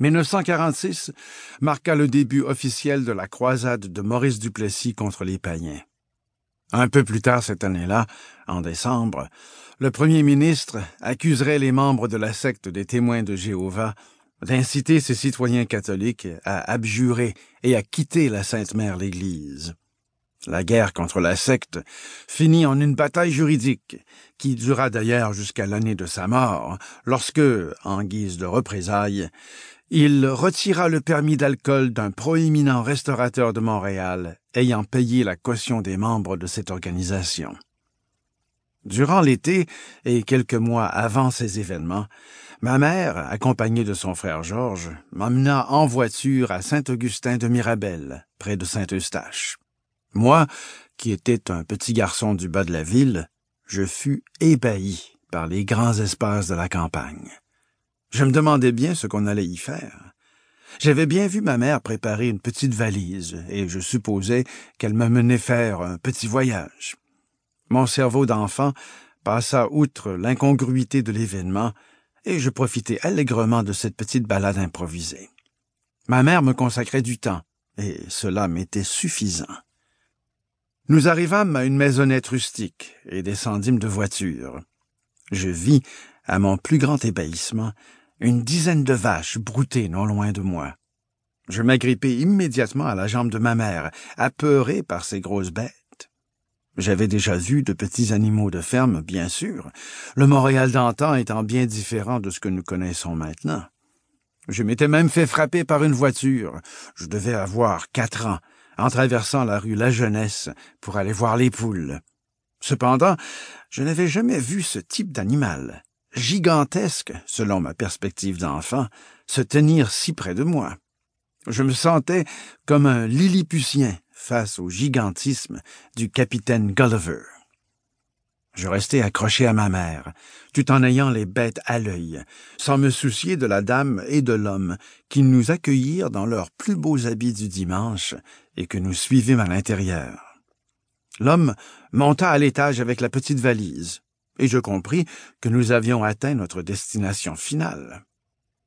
1946 marqua le début officiel de la croisade de Maurice Duplessis contre les païens. Un peu plus tard cette année-là, en décembre, le premier ministre accuserait les membres de la secte des témoins de Jéhovah d'inciter ses citoyens catholiques à abjurer et à quitter la Sainte Mère l'Église. La guerre contre la secte finit en une bataille juridique, qui dura d'ailleurs jusqu'à l'année de sa mort, lorsque, en guise de représailles, il retira le permis d'alcool d'un proéminent restaurateur de Montréal ayant payé la caution des membres de cette organisation. Durant l'été et quelques mois avant ces événements, ma mère, accompagnée de son frère Georges, m'emmena en voiture à Saint-Augustin de Mirabel, près de Saint-Eustache. Moi, qui étais un petit garçon du bas de la ville, je fus ébahi par les grands espaces de la campagne. Je me demandais bien ce qu'on allait y faire. J'avais bien vu ma mère préparer une petite valise, et je supposais qu'elle me menait faire un petit voyage. Mon cerveau d'enfant passa outre l'incongruité de l'événement, et je profitai allègrement de cette petite balade improvisée. Ma mère me consacrait du temps, et cela m'était suffisant. Nous arrivâmes à une maisonnette rustique et descendîmes de voiture. Je vis, à mon plus grand ébahissement, une dizaine de vaches broutées non loin de moi. Je m'agrippai immédiatement à la jambe de ma mère, apeurée par ces grosses bêtes. J'avais déjà vu de petits animaux de ferme, bien sûr, le Montréal d'antan étant bien différent de ce que nous connaissons maintenant. Je m'étais même fait frapper par une voiture. Je devais avoir quatre ans, en traversant la rue La Jeunesse pour aller voir les poules. Cependant, je n'avais jamais vu ce type d'animal, gigantesque, selon ma perspective d'enfant, se tenir si près de moi. Je me sentais comme un Lilliputien face au gigantisme du capitaine Gulliver. Je restai accroché à ma mère, tout en ayant les bêtes à l'œil, sans me soucier de la dame et de l'homme qui nous accueillirent dans leurs plus beaux habits du dimanche et que nous suivîmes à l'intérieur. L'homme monta à l'étage avec la petite valise, et je compris que nous avions atteint notre destination finale.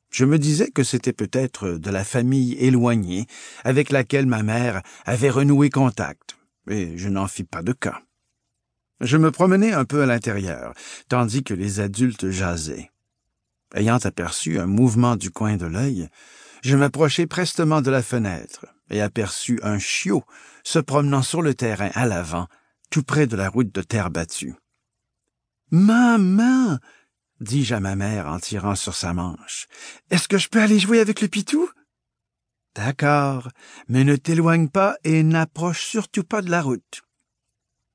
Je me disais que c'était peut-être de la famille éloignée avec laquelle ma mère avait renoué contact, et je n'en fis pas de cas. Je me promenais un peu à l'intérieur, tandis que les adultes jasaient. Ayant aperçu un mouvement du coin de l'œil, je m'approchai prestement de la fenêtre et aperçus un chiot se promenant sur le terrain à l'avant, tout près de la route de terre battue. Maman, dis-je à ma mère en tirant sur sa manche, est-ce que je peux aller jouer avec le pitou? D'accord, mais ne t'éloigne pas et n'approche surtout pas de la route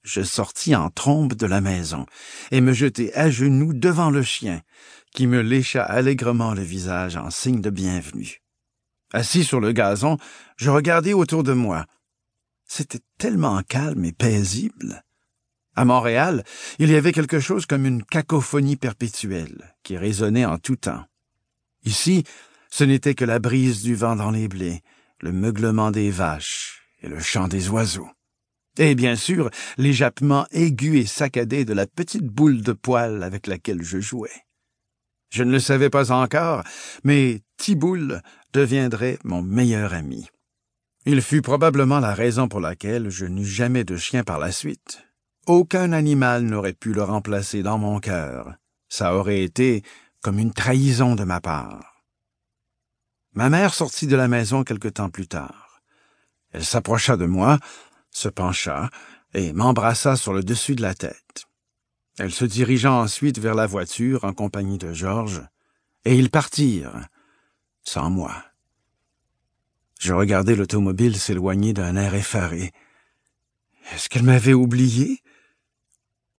je sortis en trombe de la maison et me jetai à genoux devant le chien, qui me lécha allègrement le visage en signe de bienvenue. Assis sur le gazon, je regardai autour de moi. C'était tellement calme et paisible. À Montréal, il y avait quelque chose comme une cacophonie perpétuelle qui résonnait en tout temps. Ici, ce n'était que la brise du vent dans les blés, le meuglement des vaches et le chant des oiseaux et bien sûr les jappements aigus et saccadés de la petite boule de poil avec laquelle je jouais. Je ne le savais pas encore, mais Tiboule deviendrait mon meilleur ami. Il fut probablement la raison pour laquelle je n'eus jamais de chien par la suite. Aucun animal n'aurait pu le remplacer dans mon cœur. Ça aurait été comme une trahison de ma part. Ma mère sortit de la maison quelque temps plus tard. Elle s'approcha de moi, se pencha et m'embrassa sur le dessus de la tête. Elle se dirigea ensuite vers la voiture en compagnie de Georges, et ils partirent, sans moi. Je regardai l'automobile s'éloigner d'un air effaré. Est-ce qu'elle m'avait oublié?